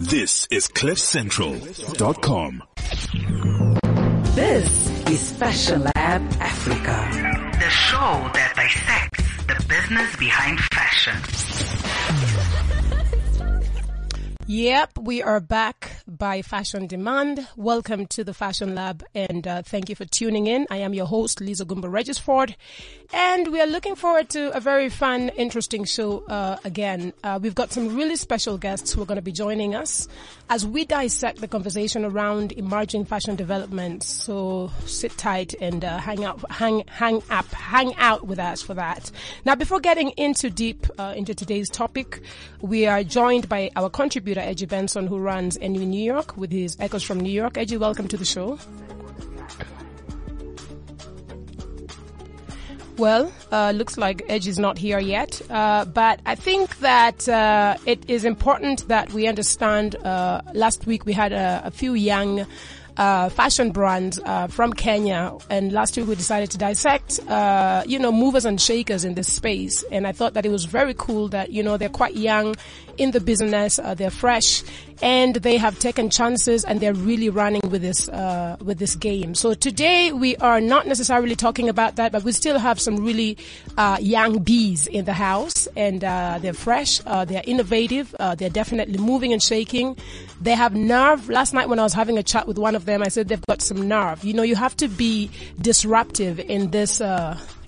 This is CliffCentral.com. This is Fashion Lab Africa. The show that dissects the business behind fashion. Yep, we are back by Fashion Demand. Welcome to the Fashion Lab and uh, thank you for tuning in. I am your host, Liz Ogumbo Regisford, and we are looking forward to a very fun, interesting show uh, again. Uh, we've got some really special guests who are going to be joining us as we dissect the conversation around emerging fashion developments. So sit tight and uh, hang out, hang, hang up, hang out with us for that. Now, before getting into deep uh, into today's topic, we are joined by our contributor Edgy Benson, who runs NU New York with his Echoes from New York. Edgy, welcome to the show. Well, uh, looks like Edge is not here yet, uh, but I think that uh, it is important that we understand. Uh, last week we had a, a few young uh, fashion brands uh, from Kenya, and last week we decided to dissect, you know, movers and shakers in this space. And I thought that it was very cool that you know they're quite young in the business, uh, they're fresh, and they have taken chances and they're really running with this uh, with this game. So today we are not necessarily talking about that, but we still have some really uh, young bees in the house, and uh, they're fresh, uh, they're innovative, uh, they're definitely moving and shaking. They have nerve. Last night when I was having a chat with one of them, I said they've got some nerve. You know, you have to be disruptive in this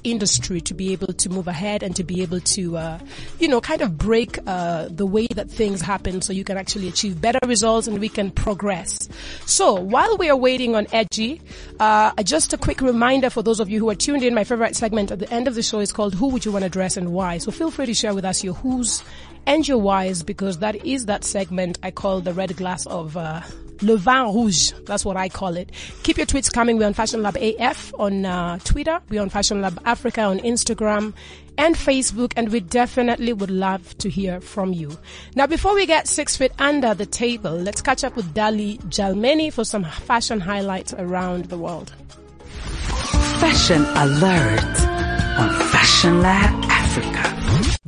industry to be able to move ahead and to be able to, uh, you know, kind of break uh, the way that things happen so you can actually achieve better results and we can progress. So while we are waiting on Edgy, uh, just a quick reminder for those of you who are tuned in, my favorite segment at the end of the show is called Who Would You Want to Dress and Why? So feel free to share with us your who's and your whys because that is that segment I call the red glass of uh, Le Vin Rouge. That's what I call it. Keep your tweets coming. We're on Fashion Lab AF on uh, Twitter. We're on Fashion Lab Africa on Instagram and Facebook. And we definitely would love to hear from you. Now, before we get six feet under the table, let's catch up with Dali Jalmeni for some fashion highlights around the world. Fashion Alert on Fashion Lab Africa.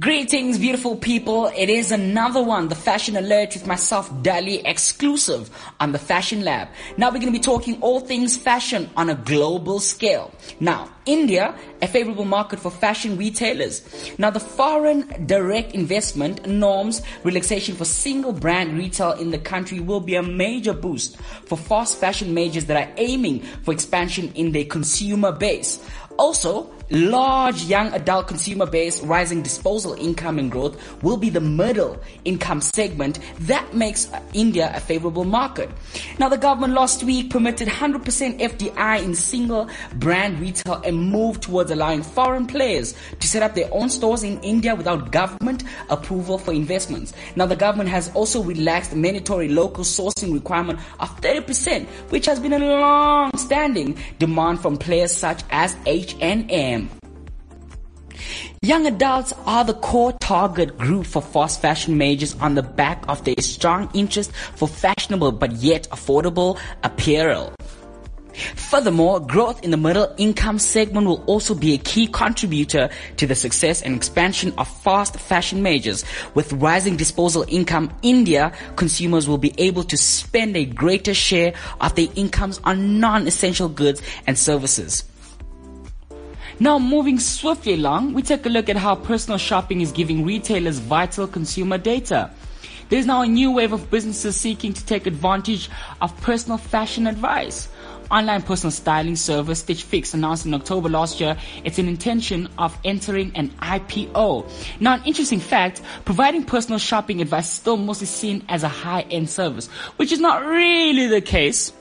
Greetings, beautiful people. It is another one, the Fashion Alert with myself, Dali, exclusive on the Fashion Lab. Now we're going to be talking all things fashion on a global scale. Now, India, a favorable market for fashion retailers. Now, the foreign direct investment norms relaxation for single brand retail in the country will be a major boost for fast fashion majors that are aiming for expansion in their consumer base. Also, large young adult consumer base, rising disposal income and growth will be the middle income segment that makes India a favorable market. Now, the government last week permitted 100% FDI in single brand retail and moved towards allowing foreign players to set up their own stores in India without government approval for investments. Now, the government has also relaxed the mandatory local sourcing requirement of 30%, which has been a long standing demand from players such as H&M. Young adults are the core target group for fast fashion majors on the back of their strong interest for fashionable but yet affordable apparel. Furthermore, growth in the middle income segment will also be a key contributor to the success and expansion of fast fashion majors. With rising disposal income, India consumers will be able to spend a greater share of their incomes on non-essential goods and services. Now, moving swiftly along, we take a look at how personal shopping is giving retailers vital consumer data. There's now a new wave of businesses seeking to take advantage of personal fashion advice. Online personal styling service Stitch Fix announced in October last year its intention of entering an IPO. Now, an interesting fact, providing personal shopping advice is still mostly seen as a high-end service, which is not really the case.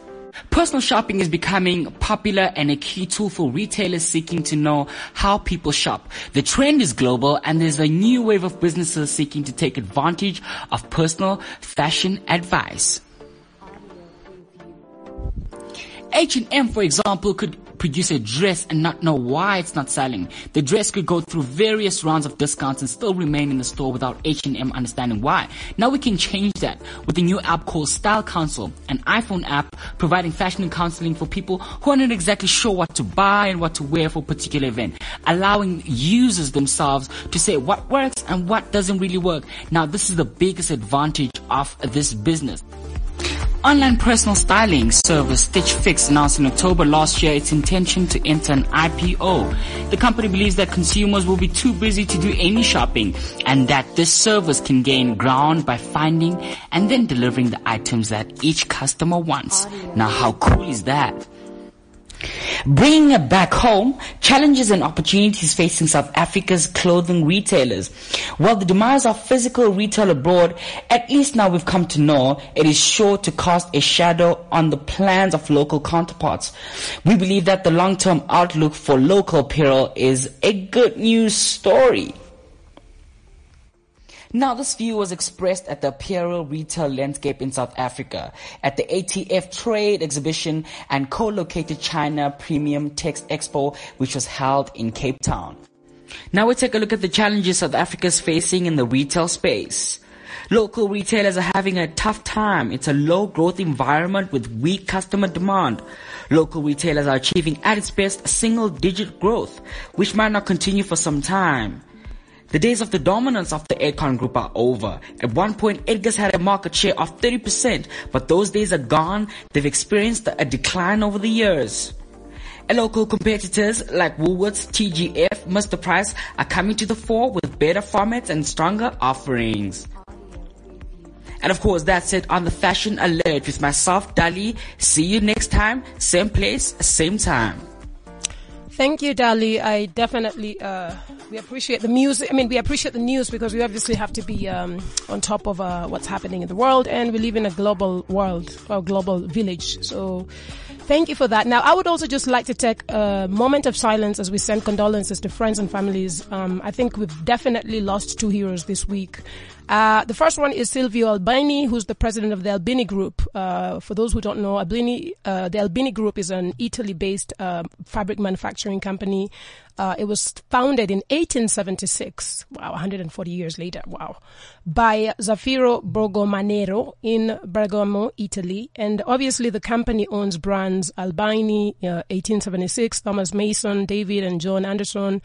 Personal shopping is becoming popular and a key tool for retailers seeking to know how people shop. The trend is global and there's a new wave of businesses seeking to take advantage of personal fashion advice. H&M, for example, could produce a dress and not know why it's not selling. The dress could go through various rounds of discounts and still remain in the store without H&M understanding why. Now we can change that with a new app called Style Council, an iPhone app providing fashion counseling for people who are not exactly sure what to buy and what to wear for a particular event, allowing users themselves to say what works and what doesn't really work. Now this is the biggest advantage of this business. Online personal styling service Stitch Fix announced in October last year its intention to enter an IPO. The company believes that consumers will be too busy to do any shopping and that this service can gain ground by finding and then delivering the items that each customer wants. Now how cool is that? Bringing it back home, challenges and opportunities facing South Africa's clothing retailers. While the demise of physical retail abroad, at least now we've come to know, it is sure to cast a shadow on the plans of local counterparts. We believe that the long-term outlook for local apparel is a good news story. Now, this view was expressed at the apparel retail landscape in South Africa at the ATF Trade Exhibition and co-located China Premium Tex Expo, which was held in Cape Town. Now we take a look at the challenges South Africa is facing in the retail space. Local retailers are having a tough time. It's a low growth environment with weak customer demand. Local retailers are achieving at its best single digit growth, which might not continue for some time. The days of the dominance of the Edcon group are over. At one point, Edgar's had a market share of 30%, but those days are gone. They've experienced a decline over the years. And local competitors like Woolworths, TFG, Mr. Price are coming to the fore with better formats and stronger offerings. And of course, that's it on the Fashion Alert with myself, Dali. See you next time, same place, same time. Thank you, Dali. I definitely uh, we appreciate the music. I mean, we appreciate the news because we obviously have to be um, on top of uh, what's happening in the world, and we live in a global world or global village. So, thank you for that. Now, I would also just like to take a moment of silence as we send condolences to friends and families. Um, I think we've definitely lost two heroes this week. Uh, the first one is Silvio Albini, who's the president of the Albini Group. Uh, for those who don't know, Albini, uh, the Albini Group is an Italy-based uh, fabric manufacturing company. Uh, it was founded in 1876. Wow, 140 years later. Wow, by Zaffiro Borgomanero in Bergamo, Italy, and obviously the company owns brands Albini, 1876, Thomas Mason, David and John Anderson,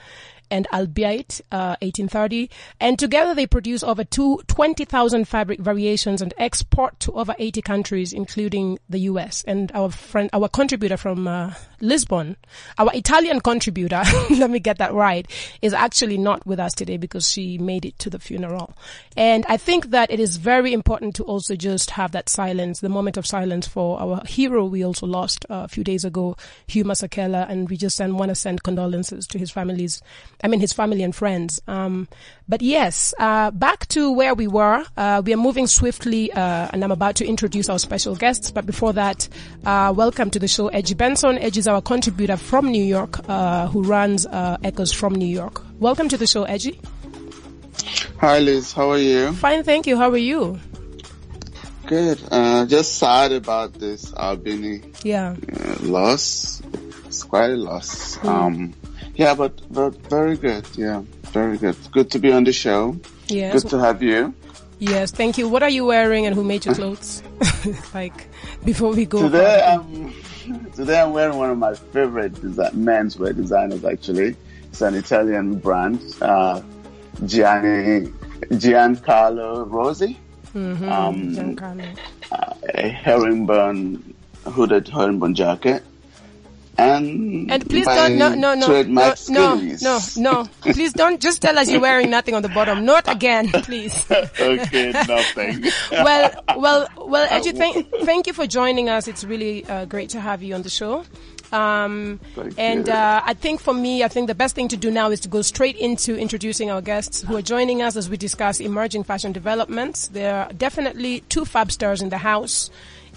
and Albiate, uh, 1830. And together they produce over two, 20,000 fabric variations and export to over 80 countries, including the US. And our friend, our contributor from, uh, Lisbon, our Italian contributor, let me get that right, is actually not with us today because she made it to the funeral. And I think that it is very important to also just have that silence, the moment of silence for our hero we also lost uh, a few days ago, Hugh Masekela, and we just want to send condolences to his families I mean, his family and friends. Um, but yes, uh, back to where we were. Uh, we are moving swiftly, uh, and I'm about to introduce our special guests. But before that, uh, welcome to the show, Edgy Benson. Edgy is our contributor from New York, uh, who runs uh, Echoes from New York. Welcome to the show, Edgy. Hi, Liz. How are you? Fine, thank you. How are you? Good. Uh just sad about this Albini yeah. loss. It's quite a loss. Mm. Um, yeah, but, but very good. Yeah, very good. Good to be on the show. Yes. Good to have you. Yes, thank you. What are you wearing and who made your clothes? like, before we go. Today I'm, today I'm wearing one of my favorite desi- menswear designers actually. It's an Italian brand, uh, Gianni, Giancarlo Rossi. Mm-hmm. Um, Giancarlo. Uh, a herringbone, hooded herringbone jacket and and please don't no no no no no no no. Please don't just tell us you're wearing nothing on the bottom. Not again please. Okay nothing. Well well well Edgy, thank, thank you for joining us. It's really uh, great to have you on the show. Um, and uh, I think for me, I think the best thing to do now is to go straight into introducing our guests who are joining us as we discuss emerging fashion developments. There are definitely two fab stars in the house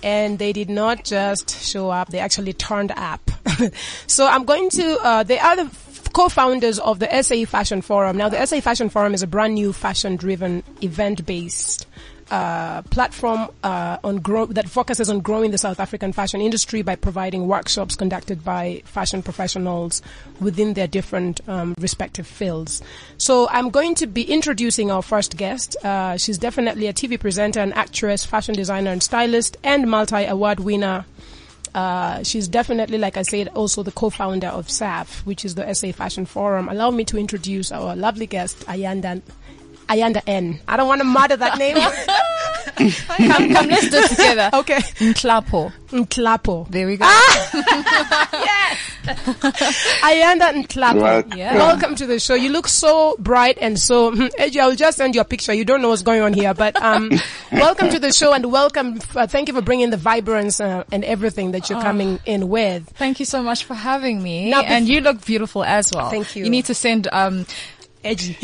and they did not just show up, they actually turned up. so I'm going to, uh, they are the co-founders of the SA Fashion Forum. Now the SA Fashion Forum is a brand new fashion driven event based uh, platform uh, on grow that focuses on growing the South African fashion industry by providing workshops conducted by fashion professionals within their different um, respective fields. So I'm going to be introducing our first guest. Uh, she's definitely a TV presenter, an actress, fashion designer, and stylist, and multi-award winner. Uh, she's definitely, like I said, also the co-founder of SAF, which is the SA Fashion Forum. Allow me to introduce our lovely guest, Ayanda Ayanda N. I don't want to murder that name. come, come, let's do it together. okay. Nhlapo. Nhlapo. There we go. yes. Ayanda Nhlapo. Welcome. Yeah. Welcome to the show. You look so bright and so, Edgy, I'll just send you a picture. You don't know what's going on here, but, um, welcome to the show and welcome. Uh, thank you for bringing the vibrance, uh, and everything that you're coming in with. Thank you so much for having me. Now, bef- and you look beautiful as well. Thank you. You need to send, um, Edgy.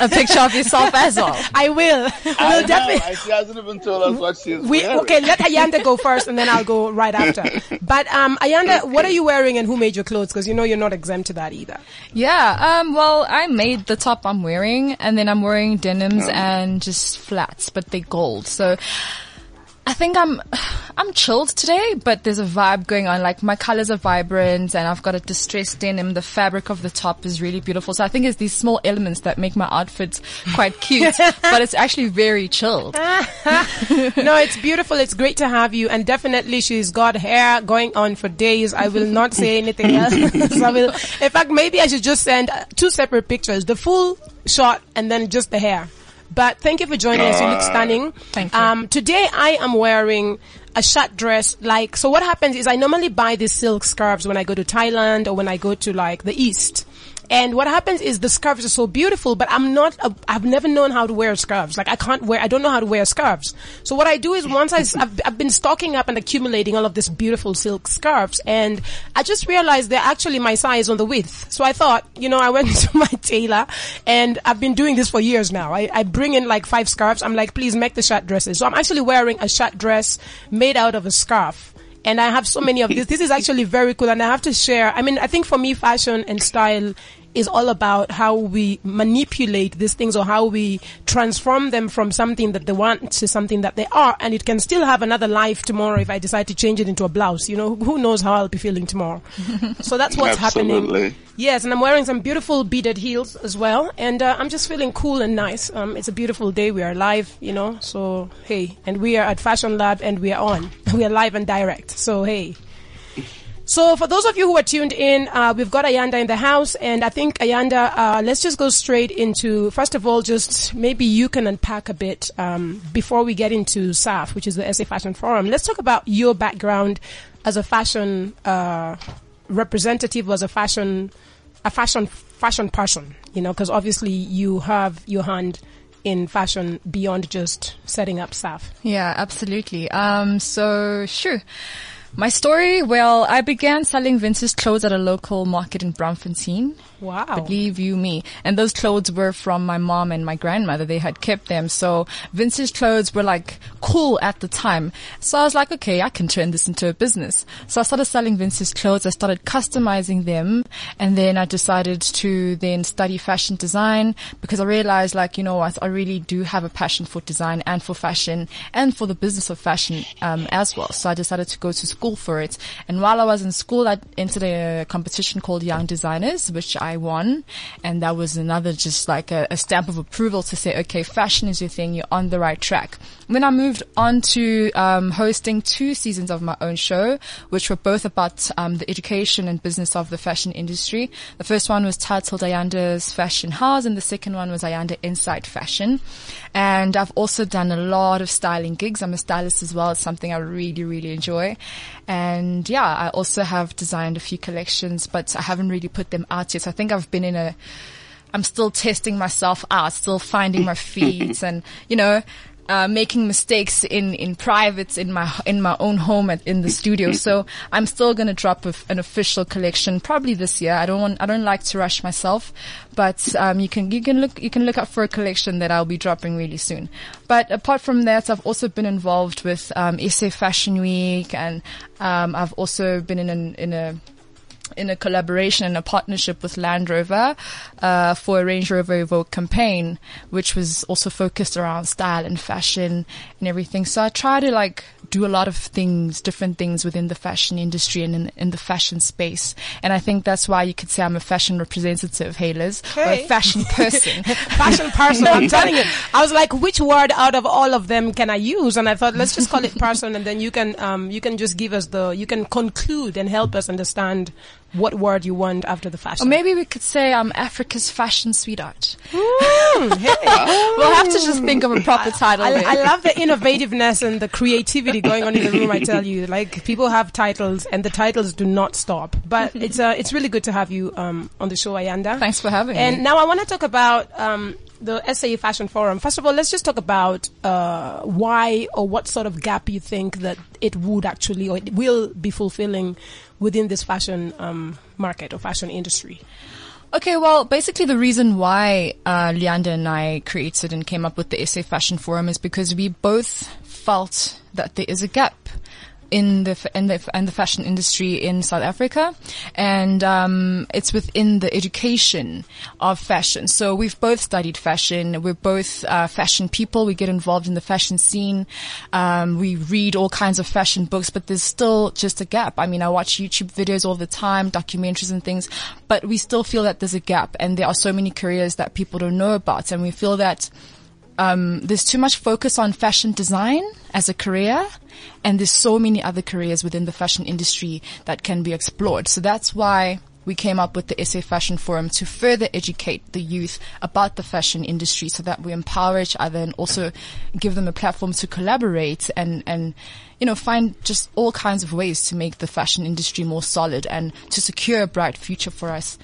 a picture of yourself as well. I will. I We'll know, definitely. and she hasn't even told us what she's We, wearing. okay, let Ayanda go first and then I'll go right after. But, um, Ayanda, what are you wearing and who made your clothes? Cause you know you're not exempt to that either. Yeah, um, well, I made the top I'm wearing and then I'm wearing denims and just flats, but they're gold. So I think I'm, I'm chilled today, but there's a vibe going on. Like my colors are vibrant and I've got a distressed denim. The fabric of the top is really beautiful. So I think it's these small elements that make my outfits quite cute, but it's actually very chilled. no, it's beautiful. It's great to have you. And definitely she's got hair going on for days. I will not say anything else. so I will, in fact, maybe I should just send two separate pictures, the full shot and then just the hair. But thank you for joining us. You look stunning. Thank you. Um, today I am wearing a short dress. Like, so what happens is I normally buy these silk scarves when I go to Thailand or when I go to like the East. And what happens is the scarves are so beautiful, but I'm not, a, I've never known how to wear scarves. Like I can't wear, I don't know how to wear scarves. So what I do is once I, s- I've, been stocking up and accumulating all of this beautiful silk scarves and I just realized they're actually my size on the width. So I thought, you know, I went to my tailor and I've been doing this for years now. I, I bring in like five scarves. I'm like, please make the shirt dresses. So I'm actually wearing a shirt dress made out of a scarf and I have so many of these. This is actually very cool, and I have to share. I mean, I think for me, fashion and style is all about how we manipulate these things or how we transform them from something that they want to something that they are, and it can still have another life tomorrow if I decide to change it into a blouse. You know, who knows how I'll be feeling tomorrow? so that's what's happening. Yes, and I'm wearing some beautiful beaded heels as well, and uh, I'm just feeling cool and nice. Um, it's a beautiful day. We are live, you know. So hey, and we are at Fashion Lab, and we are on. We are live and direct. So hey. So for those of you who are tuned in, uh, we've got Ayanda in the house, and I think Ayanda, uh, let's just go straight into. First of all, just maybe you can unpack a bit um, before we get into SAF, which is the SA Fashion Forum. Let's talk about your background as a fashion uh, representative, as a fashion, a fashion fashion person. You know, because obviously you have your hand in fashion beyond just setting up SAF. Yeah, absolutely. Um, so sure. My story, well, I began selling vintage clothes at a local market in Braamfontein. Wow. Believe you me. And those clothes were from my mom and my grandmother. They had kept them. So vintage clothes were like cool at the time. So I was like, okay, I can turn this into a business. So I started selling vintage clothes. I started customizing them. And then I decided to then study fashion design because I realized like, you know what, I really do have a passion for design and for fashion and for the business of fashion, um, as well. So I decided to go to school for it. And while I was in school, I entered a competition called Young Designers, which I won. And that was another just like a, a stamp of approval to say, okay, fashion is your thing. You're on the right track. Then I moved on to, um, hosting two seasons of my own show, which were both about, um, the education and business of the fashion industry. The first one was titled Ayanda's Fashion House and the second one was Ayanda Inside Fashion. And I've also done a lot of styling gigs. I'm a stylist as well. It's something I really, really enjoy. And yeah, I also have designed a few collections, but I haven't really put them out yet. So I think I've been in a, I'm still testing myself out, still finding my feet and, you know, uh, making mistakes in, in private, in my, in my own home at, in the studio. So I'm still going to drop a an official collection probably this year. I don't want, I don't like to rush myself, but, um, you can, you can look, you can look out for a collection that I'll be dropping really soon. But apart from that, I've also been involved with, um, SA Fashion Week and, um, I've also been in an, in a, in a collaboration and a partnership with Land Rover uh, for a Range Rover Evoque campaign, which was also focused around style and fashion and everything. So I try to like do a lot of things, different things within the fashion industry and in, in the fashion space. And I think that's why you could say I'm a fashion representative, hey or a fashion person. fashion person. I'm telling you. I was like, which word out of all of them can I use? And I thought, let's just call it person, and then you can um you can just give us the you can conclude and help us understand what word you want after the fashion. or maybe we could say I'm Africa's fashion sweetheart. Mm, hey. We'll have to just think of a proper title. I, there. I love the innovativeness and the creativity going on in the room. I tell you, like people have titles, and the titles do not stop. But it's uh, it's really good to have you um, on the show, Ayanda. Thanks for having And me. And now I want to talk about um, the SA Fashion Forum. First of all, let's just talk about uh, why or what sort of gap you think that it would actually or it will be fulfilling within this fashion um, market or fashion industry. Okay, well, basically the reason why uh, Leander and I created and came up with the SA Fashion Forum is because we both felt that there is a gap in the in the in the fashion industry in South Africa, and um, it's within the education of fashion. So we've both studied fashion. We're both uh, fashion people. We get involved in the fashion scene. Um, we read all kinds of fashion books, but there's still just a gap. I mean, I watch YouTube videos all the time, documentaries and things, but we still feel that there's a gap, and there are so many careers that people don't know about, and we feel that um, there's too much focus on fashion design as a career, and there's so many other careers within the fashion industry that can be explored. So that's why we came up with the SA Fashion Forum to further educate the youth about the fashion industry so that we empower each other and also give them a platform to collaborate and, and, you know, find just all kinds of ways to make the fashion industry more solid and to secure a bright future for us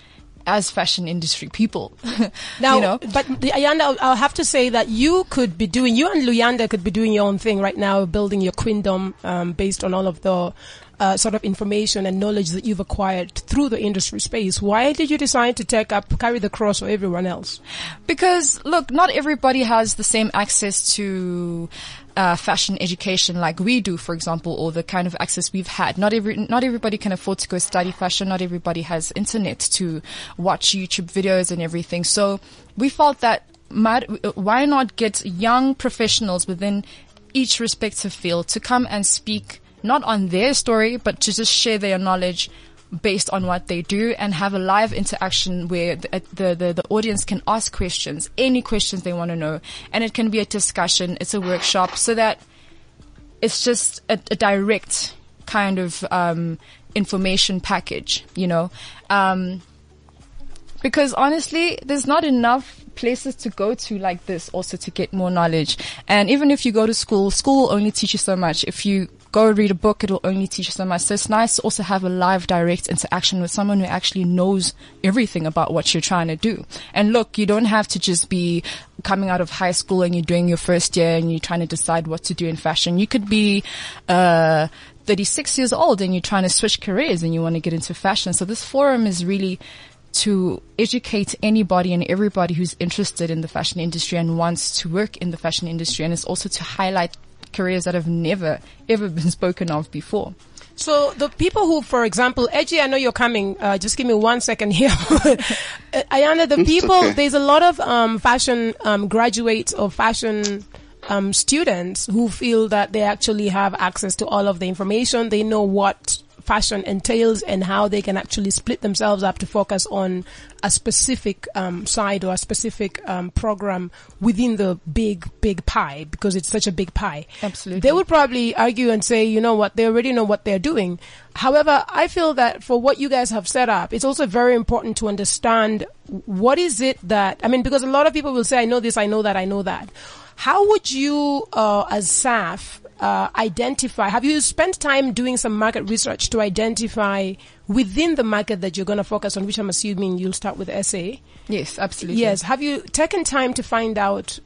as fashion industry people. Now, you know? but the, Ayanda, I'll, I'll have to say that you could be doing, you and Luyanda could be doing your own thing right now, building your queendom um, based on all of the uh, sort of information and knowledge that you've acquired through the industry space. Why did you decide to take up, carry the cross for everyone else? Because look, not everybody has the same access to uh, fashion education like we do, for example, or the kind of access we've had. Not every, not everybody can afford to go study fashion. Not everybody has internet to watch YouTube videos and everything. So we felt that might, why not get young professionals within each respective field to come and speak not on their story, but to just share their knowledge based on what they do and have a live interaction where the, the, the, the audience can ask questions, any questions they want to know. And it can be a discussion. It's a workshop so that it's just a, a direct kind of, um, information package, you know, um, because honestly, there's not enough places to go to like this also to get more knowledge. And even if you go to school, school will only teach you so much. If you go read a book, it will only teach you so much. So it's nice to also have a live direct interaction with someone who actually knows everything about what you're trying to do. And look, you don't have to just be coming out of high school and you're doing your first year and you're trying to decide what to do in fashion. You could be, uh, 36 years old and you're trying to switch careers and you want to get into fashion. So this forum is really to educate anybody and everybody who's interested in the fashion industry and wants to work in the fashion industry. And it's also to highlight careers that have never, ever been spoken of before. So the people who, for example, Edgy, I know you're coming. Uh, just give me one second here. uh, Ayana, the people, okay. there's a lot of um, fashion um, graduates or fashion um, students who feel that they actually have access to all of the information. They know what fashion entails and how they can actually split themselves up to focus on a specific um, side or a specific um, program within the big, big pie because it's such a big pie. Absolutely. They would probably argue and say, you know what, they already know what they're doing. However, I feel that for what you guys have set up, it's also very important to understand what is it that, I mean, because a lot of people will say, I know this, I know that, I know that. How would you, uh, as SAF, uh, identify, have you spent time doing some market research to identify within the market that you're going to focus on, which I'm assuming you'll start with SA? Yes, absolutely. Yes. Have you taken time to find out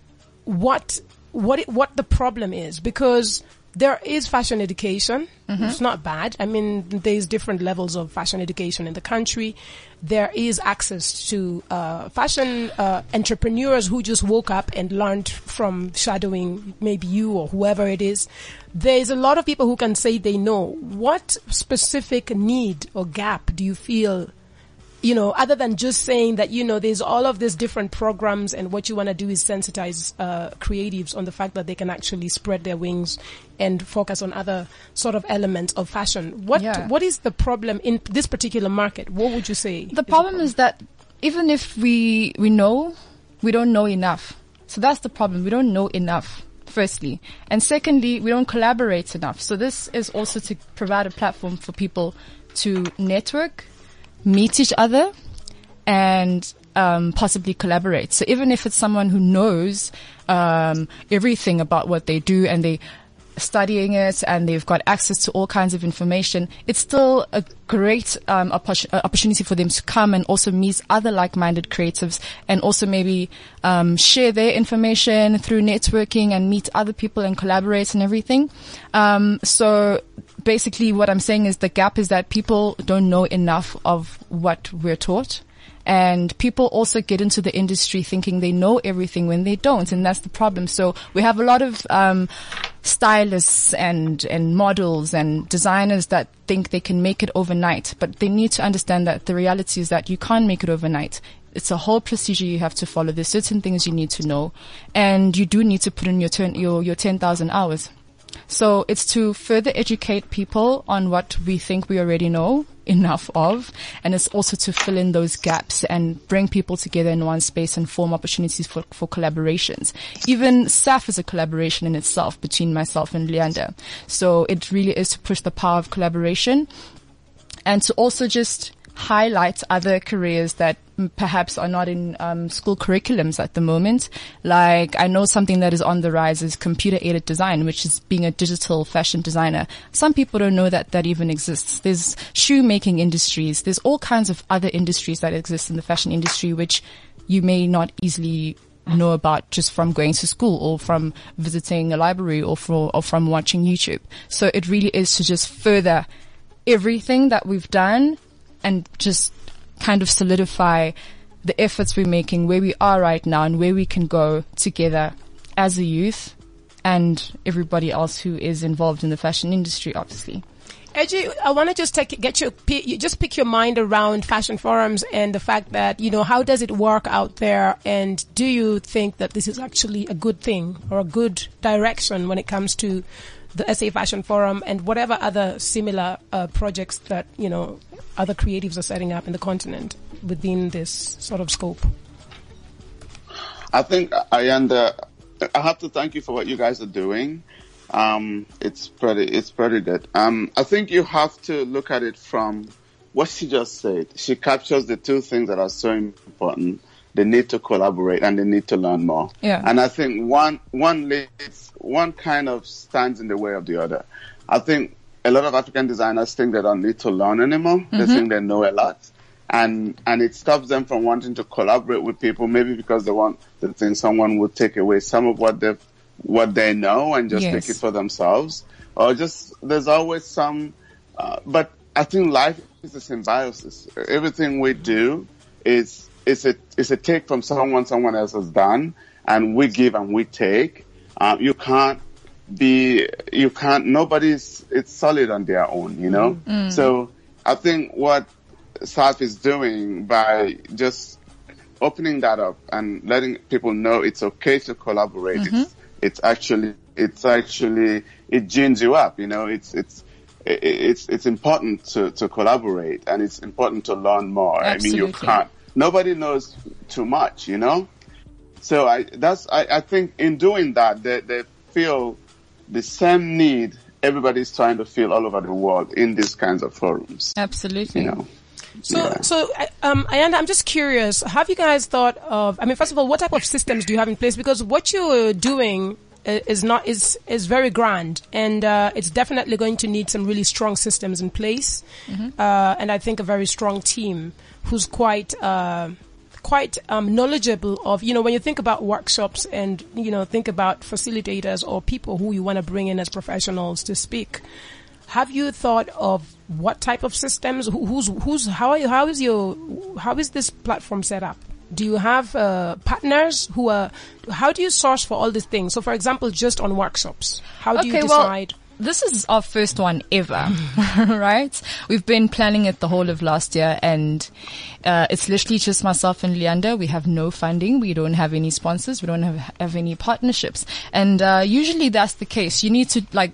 what what it, what the problem is? Because there is fashion education. It's not bad. I mean, there's different levels of fashion education in the country. There is access to uh, fashion uh, entrepreneurs who just woke up and learned from shadowing maybe you or whoever it is. There's a lot of people who can say they know. What specific need or gap do you feel you know, other than just saying that, you know, there's all of these different programs and what you want to do is sensitize uh, creatives on the fact that they can actually spread their wings and focus on other sort of elements of fashion. What Yeah. What is the problem in this particular market? What would you say? The problem is that even if we we know, we don't know enough. So that's the problem. We don't know enough. Firstly, and secondly, we don't collaborate enough. So this is also to provide a platform for people to network, meet each other, and um, possibly collaborate. So even if it's someone who knows um, everything about what they do and they studying it and they've got access to all kinds of information, it's still a great um, uh, opportunity for them to come and also meet other like-minded creatives and also maybe um, share their information through networking and meet other people and collaborate and everything. Um, so basically what I'm saying is the gap is that people don't know enough of what we're taught. And people also get into the industry thinking they know everything when they don't, and that's the problem. So we have a lot of um, stylists and and models and designers that think they can make it overnight, but they need to understand that the reality is that you can't make it overnight. It's a whole procedure you have to follow. There's certain things you need to know, and you do need to put in your turn, your your ten thousand hours. So it's to further educate people on what we think we already know enough of. And it's also to fill in those gaps and bring people together in one space and form opportunities for, for collaborations. Even SAF is a collaboration in itself between myself and Leander. So it really is to push the power of collaboration and to also just highlight other careers that perhaps are not in um, school curriculums at the moment. Like I know something that is on the rise is computer aided design, which is being a digital fashion designer. Some people don't know that that even exists. There's shoemaking industries. There's all kinds of other industries that exist in the fashion industry, which you may not easily know about just from going to school or from visiting a library or, for, or from watching YouTube. So it really is to just further everything that we've done and just kind of solidify the efforts we're making, where we are right now and where we can go together as a youth and everybody else who is involved in the fashion industry, obviously. Edgy, I want to just take get your you just pick your mind around fashion forums and the fact that you know how does it work out there, and do you think that this is actually a good thing or a good direction when it comes to the SA Fashion Forum and whatever other similar uh, projects that you know other creatives are setting up in the continent within this sort of scope? I think Ayanda, I have to thank you for what you guys are doing. Um, it's pretty, it's pretty good. Um, I think you have to look at it from what she just said. She captures the two things that are so important. The need to collaborate and they need to learn more. Yeah. And I think one, one leads, one kind of stands in the way of the other. I think a lot of African designers think they don't need to learn anymore. They think they know a lot. And, and it stops them from wanting to collaborate with people, maybe because they want, they think someone would take away some of what they've, what they know and just Yes. take it for themselves. Or just, there's always some, uh, but I think life is a symbiosis. Everything we do is, is a, is a take from someone someone else has done and we give and we take. Um, you can't be, you can't, nobody's, it's solid on their own, you know? Mm. Mm. So I think what SAF is doing by just opening that up and letting people know it's okay to collaborate. It's, mm-hmm. it's actually, it's actually, it gins you up, you know, it's, it's, it's, it's important to, to collaborate and it's important to learn more. I mean, you can't, nobody knows too much, you know? So I, that's, I, I think in doing that, they, they feel the same need everybody's trying to feel all over the world in these kinds of forums, Absolutely. you know? So, Yeah. so uh, um, Ayanda, I'm just curious. Have you guys thought of? I mean, first of all, what type of systems do you have in place? Because what you're doing is not is is very grand, and uh, it's definitely going to need some really strong systems in place, uh, and I think a very strong team who's quite. Uh, quite um, knowledgeable of, you know, when you think about workshops and, you know, think about facilitators or people who you want to bring in as professionals to speak. Have you thought of what type of systems? Who, who's who's how are you, how is your how is this platform set up? Do you have uh, partners who are? How do you source for all these things? So, for example, just on workshops, how do you Okay, well, decide? This is our first one ever, right? We've been planning it the whole of last year and, uh, it's literally just myself and Leander. We have no funding. We don't have any sponsors. We don't have, have any partnerships. And, uh, usually that's the case. You need to like,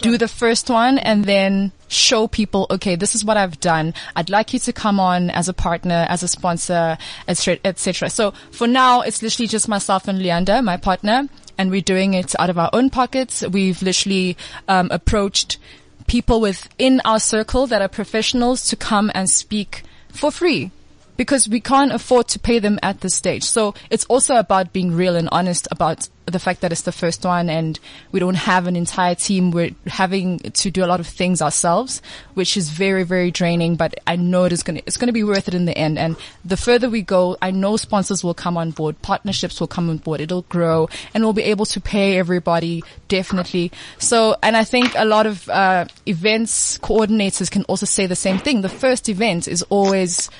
do the first one and then show people, okay, this is what I've done. I'd like you to come on as a partner, as a sponsor, etc. So for now, it's literally just myself and Leander, my partner, and we're doing it out of our own pockets. We've literally um, approached people within our circle that are professionals to come and speak for free because we can't afford to pay them at this stage. So it's also about being real and honest about the fact that it's the first one and we don't have an entire team. We're having to do a lot of things ourselves, which is very, very draining, but I know it is going to, it's going to be worth it in the end. And the further we go, I know sponsors will come on board, partnerships will come on board, it'll grow and we'll be able to pay everybody definitely. So, and I think a lot of, uh, events coordinators can also say the same thing. The first event is always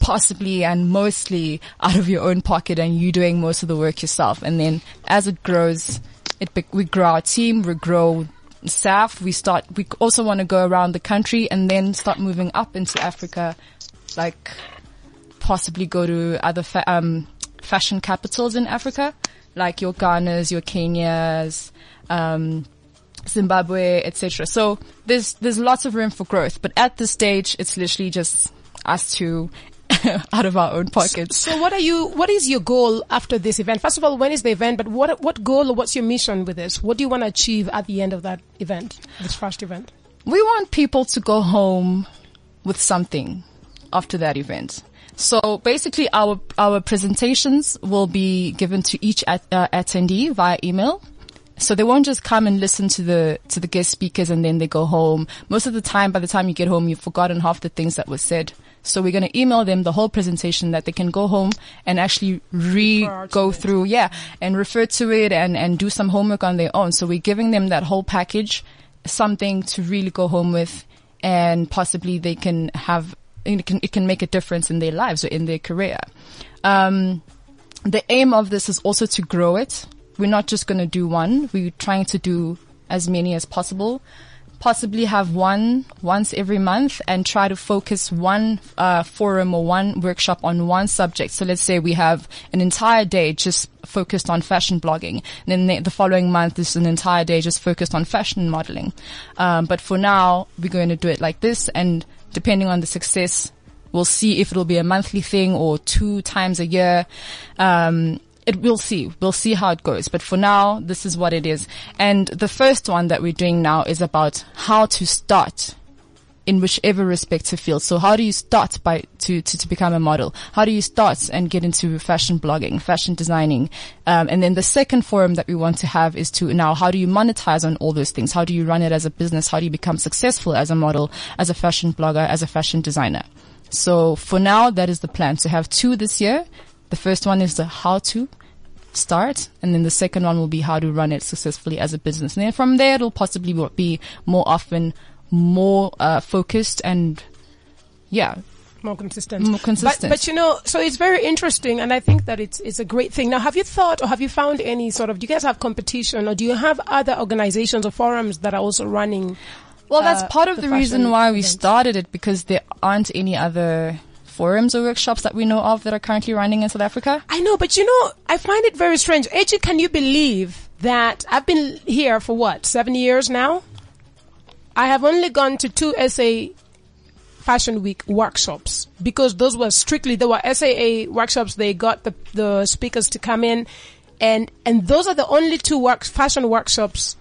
possibly and mostly out of your own pocket and you doing most of the work yourself. And then as it grows, it, we grow our team, we grow staff, we start, we also want to go around the country and then start moving up into Africa, like possibly go to other fa- um, fashion capitals in Africa, like your Ghanas, your Kenyas, um, Zimbabwe, etc. So there's there's lots of room for growth, but at this stage, it's literally just us two out of our own pockets. So what are you, what is your goal after this event? First of all, when is the event? But what, what goal or what's your mission with this? What do you want to achieve at the end of that event, this first event? We want people to go home with something after that event. So basically our, our presentations will be given to each at, uh, attendee via email. So they won't just come and listen to the, to the guest speakers and then they go home. Most of the time, by the time you get home, you've forgotten half the things that were said. So we're going to email them the whole presentation that they can go home and actually re go it. through, yeah, and refer to it and, and do some homework on their own. So we're giving them that whole package, something to really go home with and possibly they can have, it can, it can make a difference in their lives or in their career. Um, the aim of this is also to grow it. We're not just going to do one. We're trying to do as many as possible. Possibly have one once every month and try to focus one uh, forum or one workshop on one subject. So let's say we have an entire day just focused on fashion blogging. And then the, following month is an entire day just focused on fashion modeling. Um, but for now, we're going to do it like this. And depending on the success, We'll see if it'll be a monthly thing or two times a year. Um, it, we'll see. We'll see how it goes. But for now, this is what it is. And the first one that we're doing now is about how to start in whichever respective field. So how do you start by to, to, to become a model? How do you start and get into fashion blogging, fashion designing? Um, and then the second forum that we want to have is to now how do you monetize on all those things? How do you run it as a business? How do you become successful as a model, as a fashion blogger, as a fashion designer? So for now, that is the plan to have two this year. The first one is the how to start, and then the second one will be how to run it successfully as a business. And then from there, it'll possibly be more often more uh, focused and yeah, More consistent. More consistent. But, but you know, so it's very interesting and I think that it's, it's a great thing. Now, have you thought or have you found any sort of, do you guys have competition or do you have other organizations or forums that are also running? Well, that's uh, part of the the, reason why we events? started it because there aren't any other forums or workshops that we know of that are currently running in South Africa. I know, but you know, I find it very strange. Eji, can you believe that I've been here for what, seven years now? I have only gone to two SA Fashion Week workshops because those were strictly, they were SAA workshops. They got the, the speakers to come in and, and those are the only two work, fashion workshops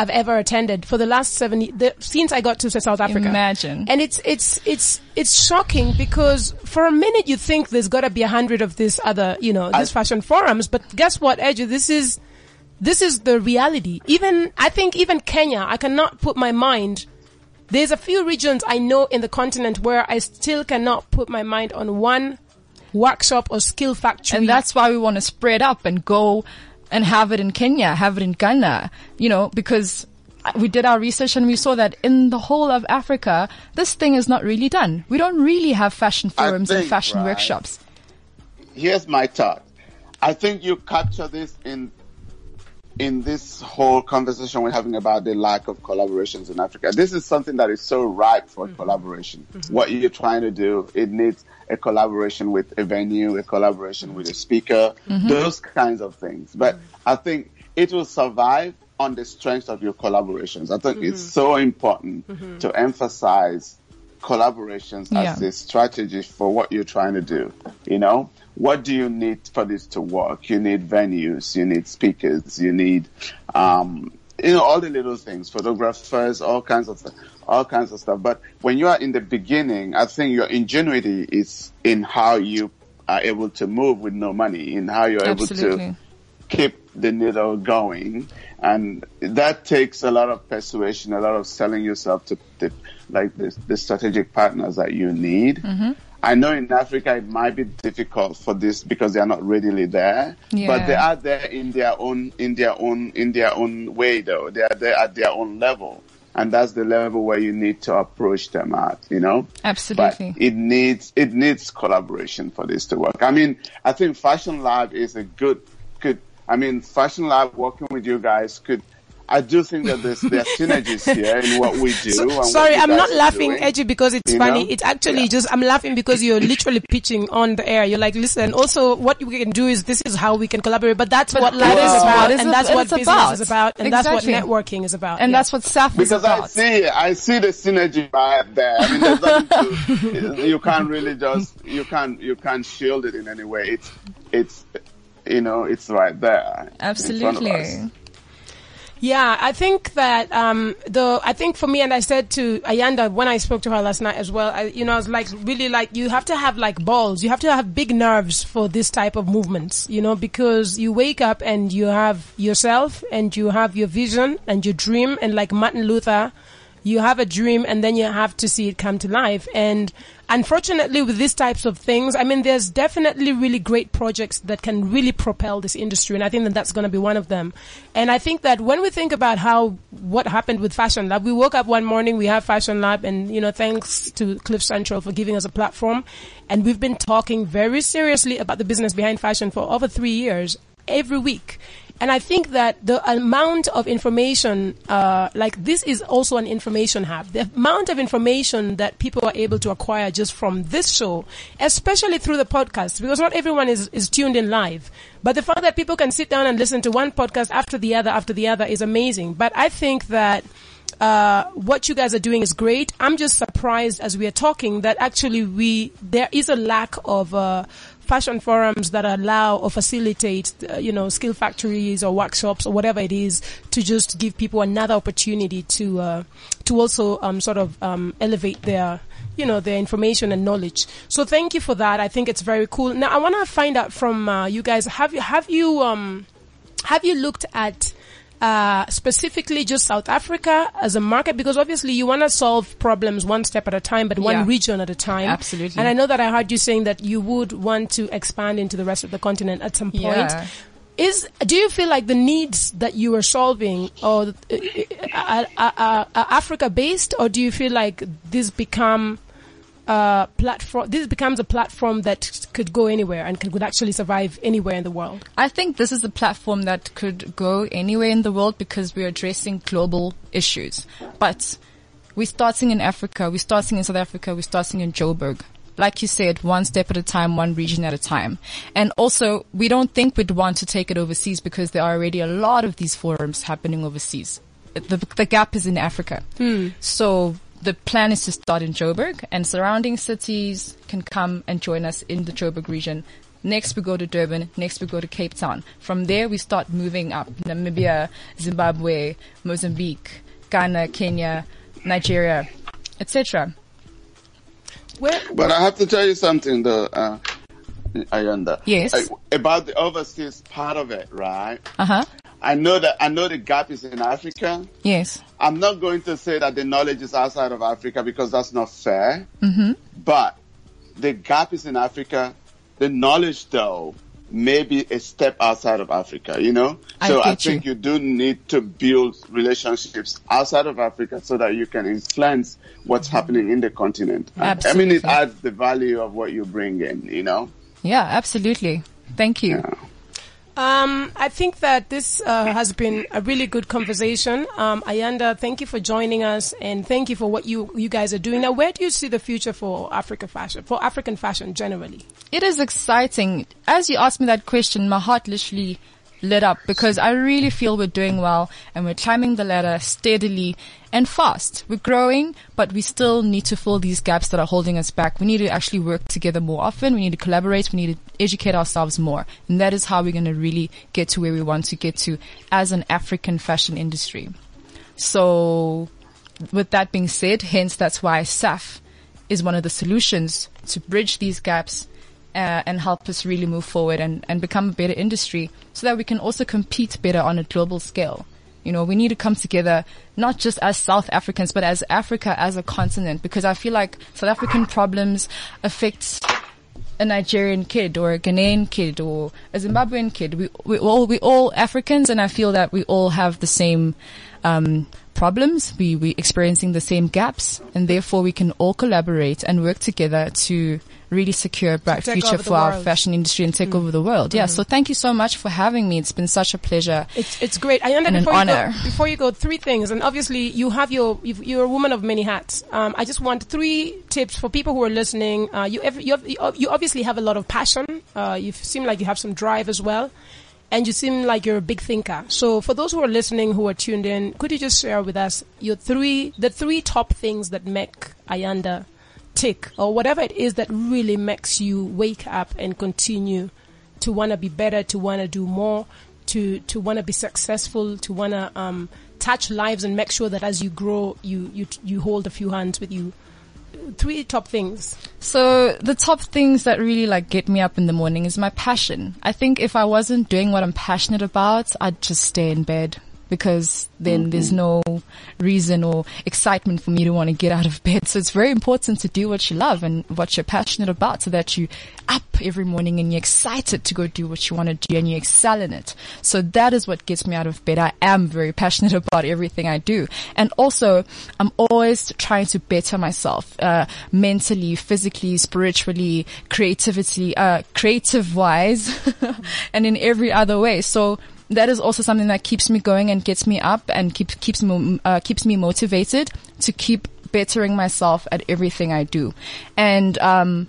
I've ever attended for the last seven, the, since I got to South Africa. Imagine. And it's, it's, it's, it's shocking because for a minute you think there's gotta be a hundred of these other, you know, these fashion forums, but guess what, Eju, this is, this is the reality. Even, I think even Kenya, I cannot put my mind, there's a few regions I know in the continent where I still cannot put my mind on one workshop or skill factory. And that's why we want to spread up and go and have it in Kenya, have it in Ghana, you know, because we did our research and we saw that in the whole of Africa, this thing is not really done. We don't really have fashion forums and fashion right, workshops. here's my thought. I think you capture this in in this whole conversation we're having about the lack of collaborations in Africa. This is something that is so ripe for mm-hmm. collaboration. What you're trying to do, it needs a collaboration with a venue, a collaboration with a speaker, mm-hmm. those kinds of things. But mm-hmm. I think it will survive on the strength of your collaborations. I think it's mm-hmm. so important to emphasize collaborations Yeah. as a strategy for what you're trying to do. You know, what do you need for this to work? You need venues, you need speakers, you need, um, you know, all the little things, photographers, all kinds of, all kinds of stuff. But when you are in the beginning, I think your ingenuity is in how you are able to move with no money, in how you're able to keep the needle going. And that takes a lot of persuasion, a lot of selling yourself to the, like the, the strategic partners that you need. Mm-hmm. I know in Africa it might be difficult for this because they are not readily there, Yeah. but they are there in their own, in their own, in their own way though. They are there at their own level. And that's the level where you need to approach them at, you know? Absolutely. But it needs it needs collaboration for this to work. I mean, I think Fashion Lab is a good good. I mean, Fashion Lab working with you guys could. I do think that there's there are synergies here in what we do. and what Sorry, you I'm not laughing, doing. Edgy, because it's You funny. know? It's actually Yeah. just, I'm laughing because you're literally pitching on the air. You're like, listen, also what we can do is this is how we can collaborate, but that's what life that is is about, what and that's what business about. is about, and Exactly. that's what networking is about. And yeah. that's what SAF is about. Because I see, I see the synergy right there. I mean, to, you can't really just, you can't, you can't shield it in any way. It's, it's, you know, it's right there. in front of us. Absolutely. Yeah, I think that um, the I think for me, and I said to Ayanda when I spoke to her last night as well. I, you know, I was like, really like you have to have like balls. You have to have big nerves for this type of movements. You know, because you wake up and you have yourself and you have your vision and your dream, and like Martin Luther, you have a dream and then you have to see it come to life. And unfortunately, with these types of things, I mean, there's definitely really great projects that can really propel this industry. And I think that that's going to be one of them. And I think that when we think about how, what happened with Fashion Lab, we woke up one morning, we have Fashion Lab and, you know, thanks to Cliff Central for giving us a platform. And we've been talking very seriously about the business behind fashion for over three years, every week. And I think that the amount of information, uh, like this is also an information hub. The amount of information that people are able to acquire just from this show, especially through the podcast, because not everyone is, is tuned in live. But the fact that people can sit down and listen to one podcast after the other after the other is amazing. But I think that uh, what you guys are doing is great. I'm just surprised as we are talking that actually we there is a lack of uh, fashion forums that allow or facilitate, uh, you know, skill factories or workshops or whatever it is to just give people another opportunity to uh, to also um, sort of um, elevate their you know their information and knowledge. So thank you for that. I think it's very cool. Now I want to find out from uh, you guys have you have you um have you looked at uh, specifically just South Africa as a market? Because obviously you want to solve problems one step at a time, but one Yeah. region at a time. Absolutely. And I know that I heard you saying that you would want to expand into the rest of the continent at some point. Yeah. Is do you feel like the needs that you are solving are, uh, are, are, are Africa based, or do you feel like this become uh, platform? This becomes a platform that could go anywhere and could, could actually survive anywhere in the world. I think this is a platform that could go anywhere in the world because we're addressing global issues. But we're starting in Africa, we're starting in South Africa, we're starting in Joburg. Like you said, one step at a time, one region at a time. And also, we don't think we'd want to take it overseas because there are already a lot of these forums happening overseas. The, the gap is in Africa. So the plan is to start in Joburg and surrounding cities can come and join us in the Joburg region. Next we go to Durban. Next we go to Cape Town. From there we start moving up. Namibia, Zimbabwe, Mozambique, Ghana, Kenya, Nigeria, etc. Where, But I have to tell you something though, uh, Ayanda. Yes. Uh, about the overseas part of it, right? Uh huh. I know that, I know the gap is in Africa. Yes. I'm not going to say that the knowledge is outside of Africa because that's not fair. Mm-hmm. But the gap is in Africa. the knowledge though may be a step outside of Africa, you know? I So I get you. think you do need to build relationships outside of Africa so that you can influence what's happening in the continent. I- I mean, it adds the value of what you bring in, you know? Yeah, absolutely. Thank you. Um, I think that this uh, has been a really good conversation. Um, Ayanda, thank you for joining us, and thank you for what you you guys are doing. Now, where do you see the future for Africa fashion, for African fashion generally? It is exciting. As you asked me that question, my heart literally lit up because I really feel we're doing well and we're climbing the ladder steadily and fast. We're growing, but we still need to fill these gaps that are holding us back. We need to actually work together more often. We need to collaborate. We need to educate ourselves more. And that is how we're going to really get to where we want to get to as an African fashion industry. So with that being said, hence that's why SAF is one of the solutions to bridge these gaps uh, and help us really move forward and, and become a better industry so that we can also compete better on a global scale. You know, we need to come together, not just as South Africans, but as Africa as a continent, because I feel like South African problems affect a Nigerian kid or a Ghanaian kid or a Zimbabwean kid. We, we all, we all Africans and I feel that we all have the same, um, problems. We, we experiencing the same gaps and therefore we can all collaborate and work together to really secure a bright future for our world. Mm. fashion industry and take over the world. Yeah. So thank you so much for having me. It's been such a pleasure. It's it's great. Ayanda, And an before you go, before you go, three things, and obviously you have your you've, you're a woman of many hats. Um, I just want three tips for people who are listening. Uh, you, ev- you have- you obviously have a lot of passion. Uh, you seem like you have some drive as well. And you seem like you're a big thinker. So for those who are listening, who are tuned in, could you just share with us your three, the three top things that make Ayanda tick or whatever it is that really makes you wake up and continue to want to be better, to want to do more, to to want to be successful, to want to um, touch lives and make sure that as you grow, you you you hold a few hands with you. Three top things. So the top things that really like get me up in the morning is my passion. I think if I wasn't doing what I'm passionate about, I'd just stay in bed because then there's no reason or excitement for me to want to get out of bed. So it's very important to do what you love and what you're passionate about so that you up every morning and you're excited to go do what you want to do and you excel in it. So that is what gets me out of bed. I am very passionate about everything I do. And also I'm always trying to better myself, uh, mentally, physically, spiritually, creativity, uh, creative wise and in every other way. So that is also something that keeps me going and gets me up and keep, keeps me, uh, keeps me motivated to keep bettering myself at everything I do. And, um,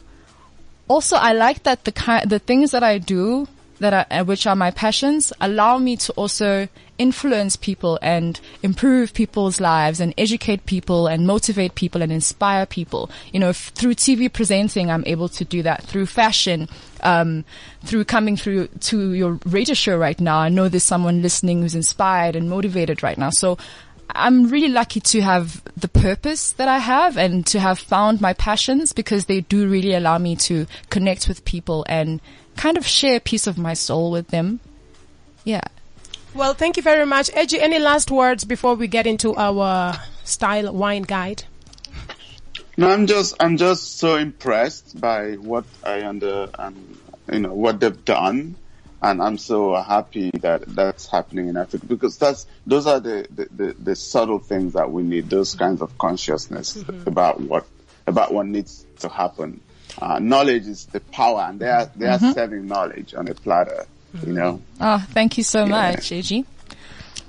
also I like that the kind, the things that I do that are, uh, which are my passions allow me to also influence people and improve people's lives and educate people and motivate people and inspire people. You know, f- through TV presenting, I'm able to do that through fashion, um, through coming through to your radio show right now. I know there's someone listening who's inspired and motivated right now. So I'm really lucky to have the purpose that I have and to have found my passions because they do really allow me to connect with people and kind of share a piece of my soul with them. Yeah. Well, thank you very much, Edgy. Any last words before we get into our style wine guide? No, I'm just, I'm just so impressed by what Ayanda, and you know, what they've done. And I'm so happy that that's happening in Africa because that's, those are the, the, the, the subtle things that we need, those kinds of consciousness mm-hmm. about what, about what needs to happen. Uh, knowledge is the power and they are, they are serving knowledge on a platter, you know? Oh, thank you so much, AG.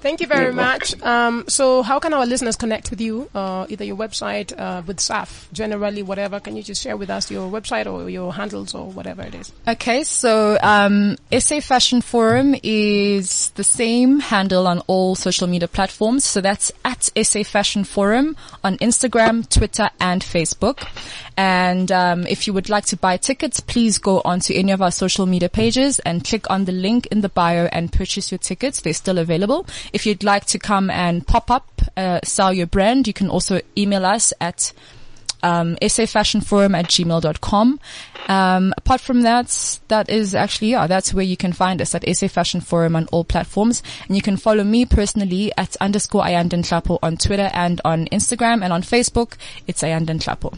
Thank you very You're much. Um, so how can our listeners connect with you? Uh, either your website, uh, with SAF, generally, whatever. Can you just share with us your website or your handles or whatever it is? Okay, so um, SA Fashion Forum is the same handle on all social media platforms. So that's at SA Fashion Forum on Instagram, Twitter, and Facebook. And um, if you would like to buy tickets, please go onto any of our social media pages and click on the link in the bio and purchase your tickets. They're still available. If you'd like to come and pop up, uh, sell your brand, you can also email us at um, safashionforum at gmail.com. Um, apart from that, that is actually, yeah, that's where you can find us at SA Fashion Forum on all platforms. And you can follow me personally at underscore Ayanda Nhlapo on Twitter and on Instagram and on Facebook, it's Ayanda Nhlapo.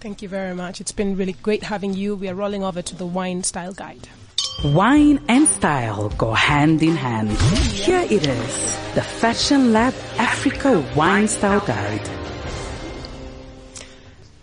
Thank you very much. It's been really great having you. We are rolling over to the wine style guide. Wine and style go hand in hand. Here it is, the Fashion Lab Africa Wine Style Guide.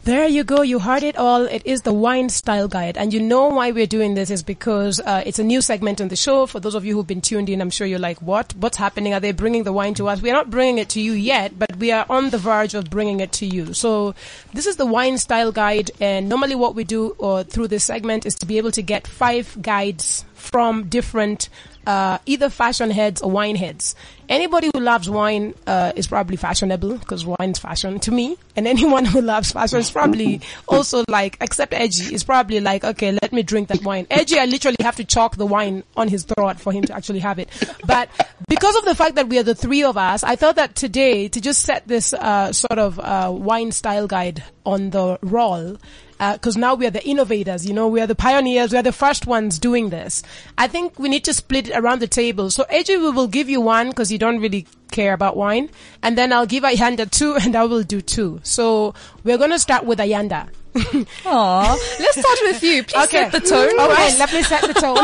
There you go. You heard it all. It is the wine style guide. And you know why we're doing this is because uh, it's a new segment on the show. For those of you who've been tuned in, I'm sure you're like, what? What's happening? Are they bringing the wine to us? We're not bringing it to you yet, but we are on the verge of bringing it to you. So this is the wine style guide. And normally what we do or through this segment is to be able to get five guides from different uh, either fashion heads or wine heads. Anybody who loves wine uh, is probably fashionable because wine's fashion to me, and anyone who loves fashion is probably also like, except Edgy, is probably like, okay, let me drink that wine. Edgy, I literally have to chalk the wine on his throat for him to actually have it. But because of the fact that we are the three of us, I thought that today to just set this uh, sort of uh, wine style guide on the roll Uh, because now we are the innovators, you know, we are the pioneers, we are the first ones doing this. I think we need to split it around the table. So AJ, we will give you one because you don't really care about wine. And then I'll give Ayanda two and I will do two. So we're going to start with Ayanda. Aw, let's start with you. Please set the tone. All right, let me set the tone.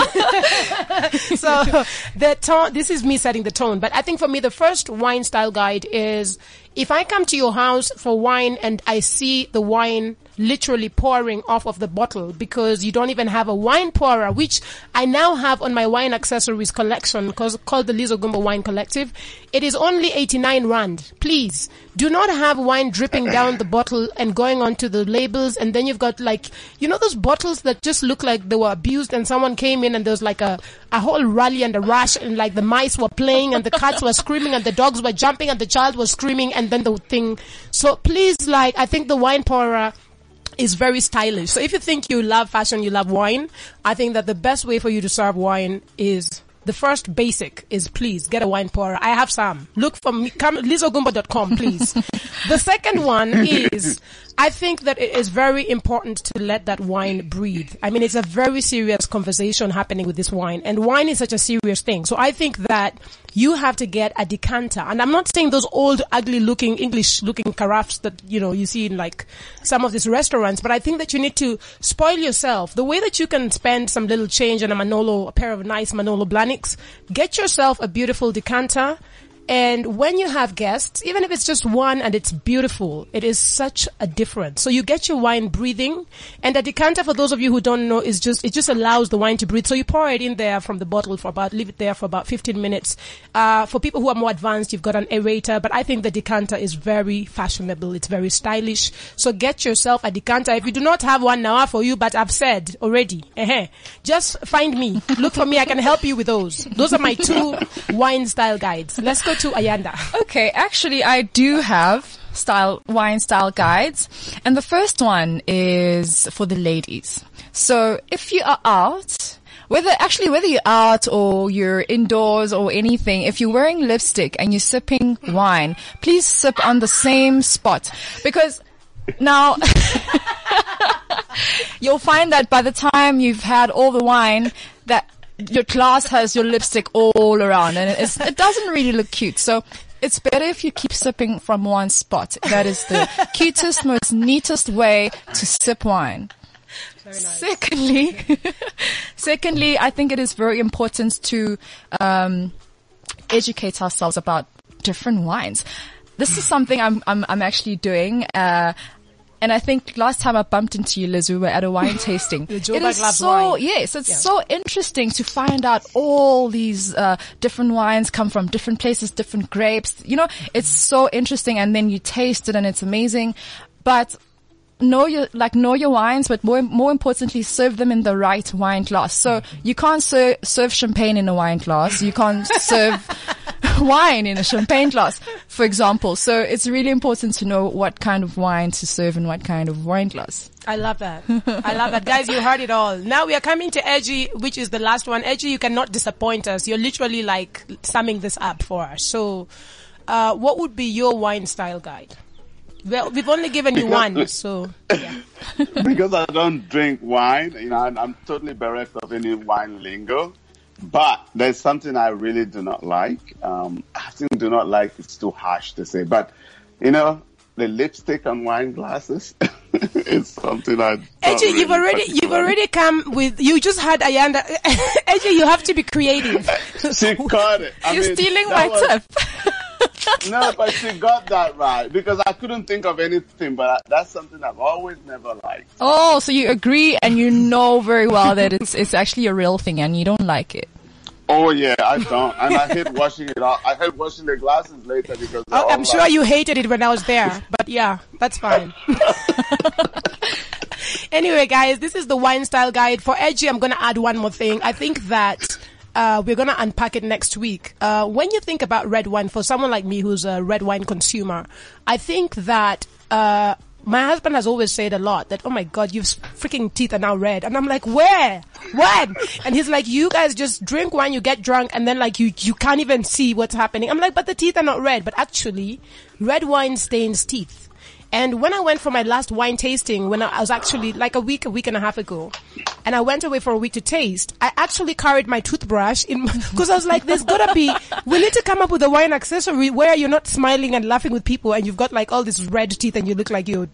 so the tone, this is me setting the tone. But I think for me, the first wine style guide is if I come to your house for wine and I see the wine literally pouring off of the bottle because you don't even have a wine pourer, which I now have on my wine accessories collection cause, called the Liz Ogumbo Wine Collective. It is only 89 rand. Please do not have wine dripping down the bottle and going onto the labels and then you've got like, you know those bottles that just look like they were abused and someone came in and there was like a, a whole rally and a rush and like the mice were playing and the cats were screaming and the dogs were jumping and the child was screaming and then the thing. So please like, I think the wine pourer is very stylish. So if you think you love fashion, you love wine, I think that the best way for you to serve wine is the first basic is please get a wine pourer. I have some. Look for me, come, lizogumbo.com, please. the second one is, I think that it is very important to let that wine breathe. I mean, it's a very serious conversation happening with this wine and wine is such a serious thing. So I think that you have to get a decanter. And I'm not saying those old, ugly looking, English looking carafes that, you know, you see in like some of these restaurants, but I think that you need to spoil yourself. The way that you can spend some little change on a Manolo, a pair of nice Manolo Blahniks, get yourself a beautiful decanter. And when you have guests, even if it's just one and it's beautiful, it is such a difference. So you get your wine breathing and a decanter for those of you who don't know is just, it just allows the wine to breathe. So you pour it in there from the bottle for about, leave it there for about 15 minutes. Uh, for people who are more advanced, you've got an aerator, but I think the decanter is very fashionable. It's very stylish. So get yourself a decanter. If you do not have one now for you, but I've said already, uh just find me. Look for me. I can help you with those. Those are my two wine style guides. Let's go to Ayanda. Okay, actually, I do have style wine style guides, and the first one is for the ladies. So if you are out. Whether, actually, whether you're out or you're indoors or anything, if you're wearing lipstick and you're sipping wine, please sip on the same spot. Because now, you'll find that by the time you've had all the wine, that your glass has your lipstick all around and it doesn't really look cute. So it's better if you keep sipping from one spot. That is the cutest, most neatest way to sip wine. Secondly, secondly, I think it is very important to um, educate ourselves about different wines. This is something I'm I'm, I'm actually doing. Uh, and I think last time I bumped into you, Liz, we were at a wine tasting. It is so wine. yes, it's Yeah. so interesting to find out all these uh, different wines come from different places, different grapes. You know, it's so interesting, and then you taste it, and it's amazing. But know your like know your wines, but more more importantly, serve them in the right wine glass. So you can't ser- serve champagne in a wine glass. You can't serve wine in a champagne glass, for example. So it's really important to know what kind of wine to serve in what kind of wine glass. I love that. I love that. Guys, you heard it all. Now we are coming to Edgy, which is the last one. Edgy, you cannot disappoint us. You're literally like summing this up for us. So, uh, what would be your wine style guide? Well, we've only given you one, so yeah. because I don't drink wine, you know, I'm, I'm totally bereft of any wine lingo. But there's something I really do not like. Um, I think do not like it's too harsh to say, but you know, the lipstick on wine glasses. it's something I. Edgy, you've already you've already come with you just had Ayanda. Edgy, you have to be creative. She caught it. I You're mean, stealing my was- tip. No, but she got that right because I couldn't think of anything. But I, that's something I've always never liked. Oh, so you agree and you know very well that it's it's actually a real thing and you don't like it. Oh yeah, I don't, and I hate washing it off. I hate washing the glasses later because they're Oh, I'm all sure like- you hated it when I was there, but yeah, that's fine. anyway, guys, this is the wine style guide. For Edgy, I'm going to add one more thing. I think that uh, we're going to unpack it next week. Uh, when you think about red wine, for someone like me who's a red wine consumer, I think that uh, my husband has always said a lot that, oh my God, your freaking teeth are now red. And I'm like, where? When? And he's like, you guys just drink wine, you get drunk, and then like you, you can't even see what's happening. I'm like, but the teeth are not red. But actually, red wine stains teeth. And when I went for my last wine tasting, when I was actually like a week, a week and a half ago, and I went away for a week to taste, I actually carried my toothbrush in, cause I was like, there's gotta be, we need to come up with a wine accessory where you're not smiling and laughing with people and you've got like all these red teeth and you look like you're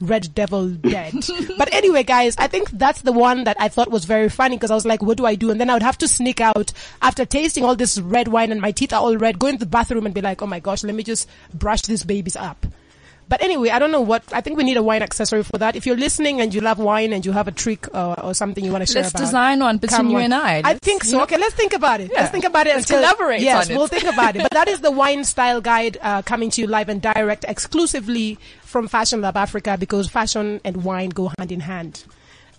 red devil dead. but anyway, guys, I think that's the one that I thought was very funny because I was like, what do I do? And then I would have to sneak out after tasting all this red wine and my teeth are all red, go into the bathroom and be like, oh my gosh, let me just brush these babies up. But anyway, I don't know what, I think we need a wine accessory for that. If you're listening and you love wine and you have a trick uh, or something you want to share Let's about. design one between you on. and I. I Let's- think so. you know- Okay, let's think about it. Yeah. Let's think about it. Let's until- collaborate Yes, on we'll think about it. But that is the wine style guide uh, coming to you live and direct exclusively from Fashion Lab Africa because fashion and wine go hand in hand.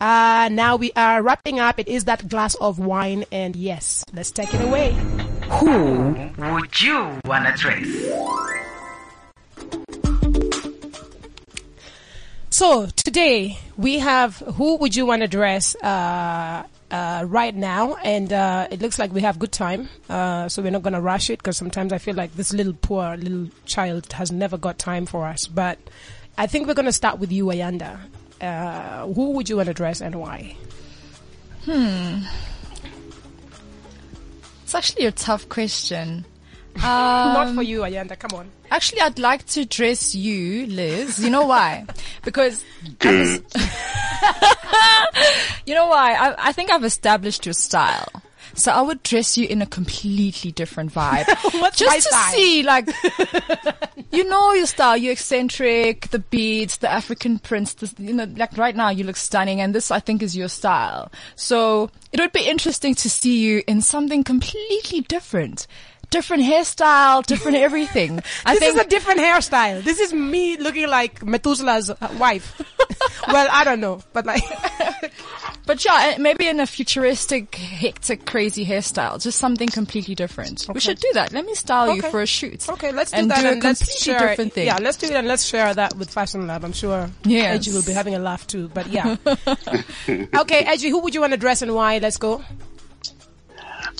Uh, now we are wrapping up. It is that glass of wine and yes, let's take it away. Who would you wanna dress? So today we have who would you want to address uh, uh, right now, and uh, it looks like we have good time. Uh, so we're not going to rush it because sometimes I feel like this little poor little child has never got time for us. But I think we're going to start with you, Ayanda. Uh, who would you want to address and why? Hmm. It's actually a tough question. not Um, for you, Ayanda. Come on. Actually, I'd like to dress you, Liz. You know why? Because Good. you know why? I, I think I've established your style. So I would dress you in a completely different vibe. What's Just my to style? see, like, you know your style. You're eccentric, the beads, the African prints, the, you know, like right now you look stunning and this I think is your style. So it would be interesting to see you in something completely different. Different hairstyle, different everything. I this think is a different hairstyle. This is me looking like Methuselah's wife. well, I don't know, but like, But yeah, uh, maybe in a futuristic, hectic, crazy hairstyle, just something completely different. We should do that. Let me style you for a shoot. Okay, let's do and that do a and let's completely share different thing. Yeah, let's do it and let's share that with Fashion Lab. I'm sure Yes. Edgy will be having a laugh too. But yeah. okay, Edgy, who would you want to dress and why? Let's go.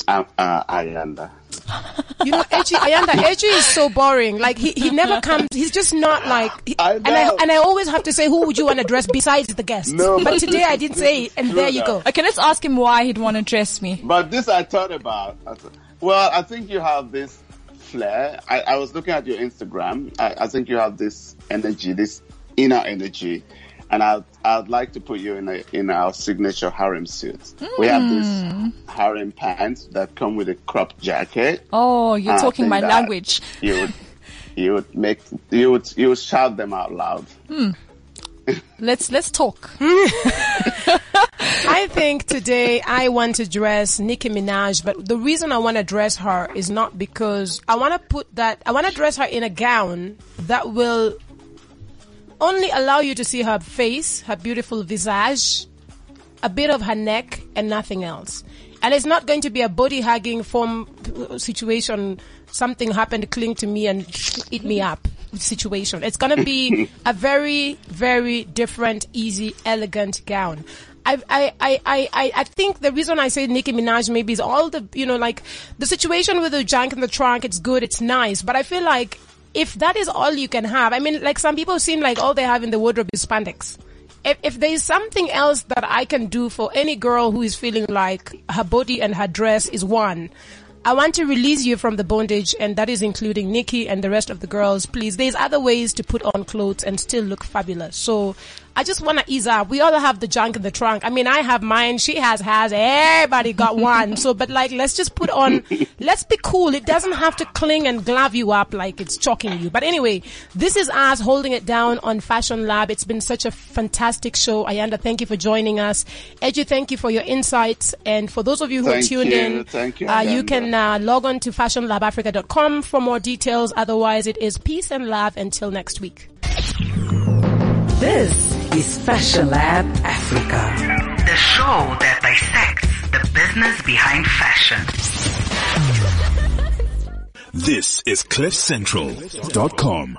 Um, uh, Ayanda. You know, Edgy, Ayanda, Edgy is so boring. Like he, he never comes. He's just not like. he- I and I and I always have to say, who would you want to dress besides the guest? No, but but today I didn't say, it, and there you go. Okay, let's ask him why he'd want to dress me. But this I thought about. Well, I think you have this flair. I, I was looking at your Instagram. I, I think you have this energy, this inner energy. And I'd, I'd like to put you in a, in our signature harem suit. We have this hmm. harem pants that come with a crop jacket. Oh, you're talking my language. You would, you would make, you would, you would shout them out loud. Hmm. Let's let's talk. I think today I want to dress Nicki Minaj, but the reason I want to dress her is not because I want to put that, I want to dress her in a gown that will only allow you to see her face, her beautiful visage, a bit of her neck, and nothing else. And it's not going to be a body hugging form uh, situation, something happened, cling to me and eat me up situation. It's going to be a very, very different, easy, elegant gown. I, I, I, I, I- I think the reason I say Nicki Minaj maybe is all the, you know, like the situation with the junk in the trunk, it's good, it's nice, but I feel like if that is all you can have, I mean, like some people seem like all they have in the wardrobe is spandex. If, if there is something else that I can do for any girl who is feeling like her body and her dress is one, I want to release you from the bondage, and that is including Nicki and the rest of the girls. Please, there's other ways to put on clothes and still look fabulous. So, I just want to ease up. We all have the junk in the trunk. I mean, I have mine. She has has. Everybody got one. So, but like, let's just put on. Let's be cool. It doesn't have to cling and glove you up like it's choking you. But anyway, this is us holding it down on Fashion Lab. It's been such a fantastic show. Ayanda, thank you for joining us. Edgy, thank you for your insights. And for those of you who Thank are tuned you. in, Thank you, uh, you can uh, log on to fashionlabafrica.com for more details. Otherwise, it is peace and love until next week. This is Fashion Lab Africa. The show that dissects the business behind fashion. This is CliffCentral.com.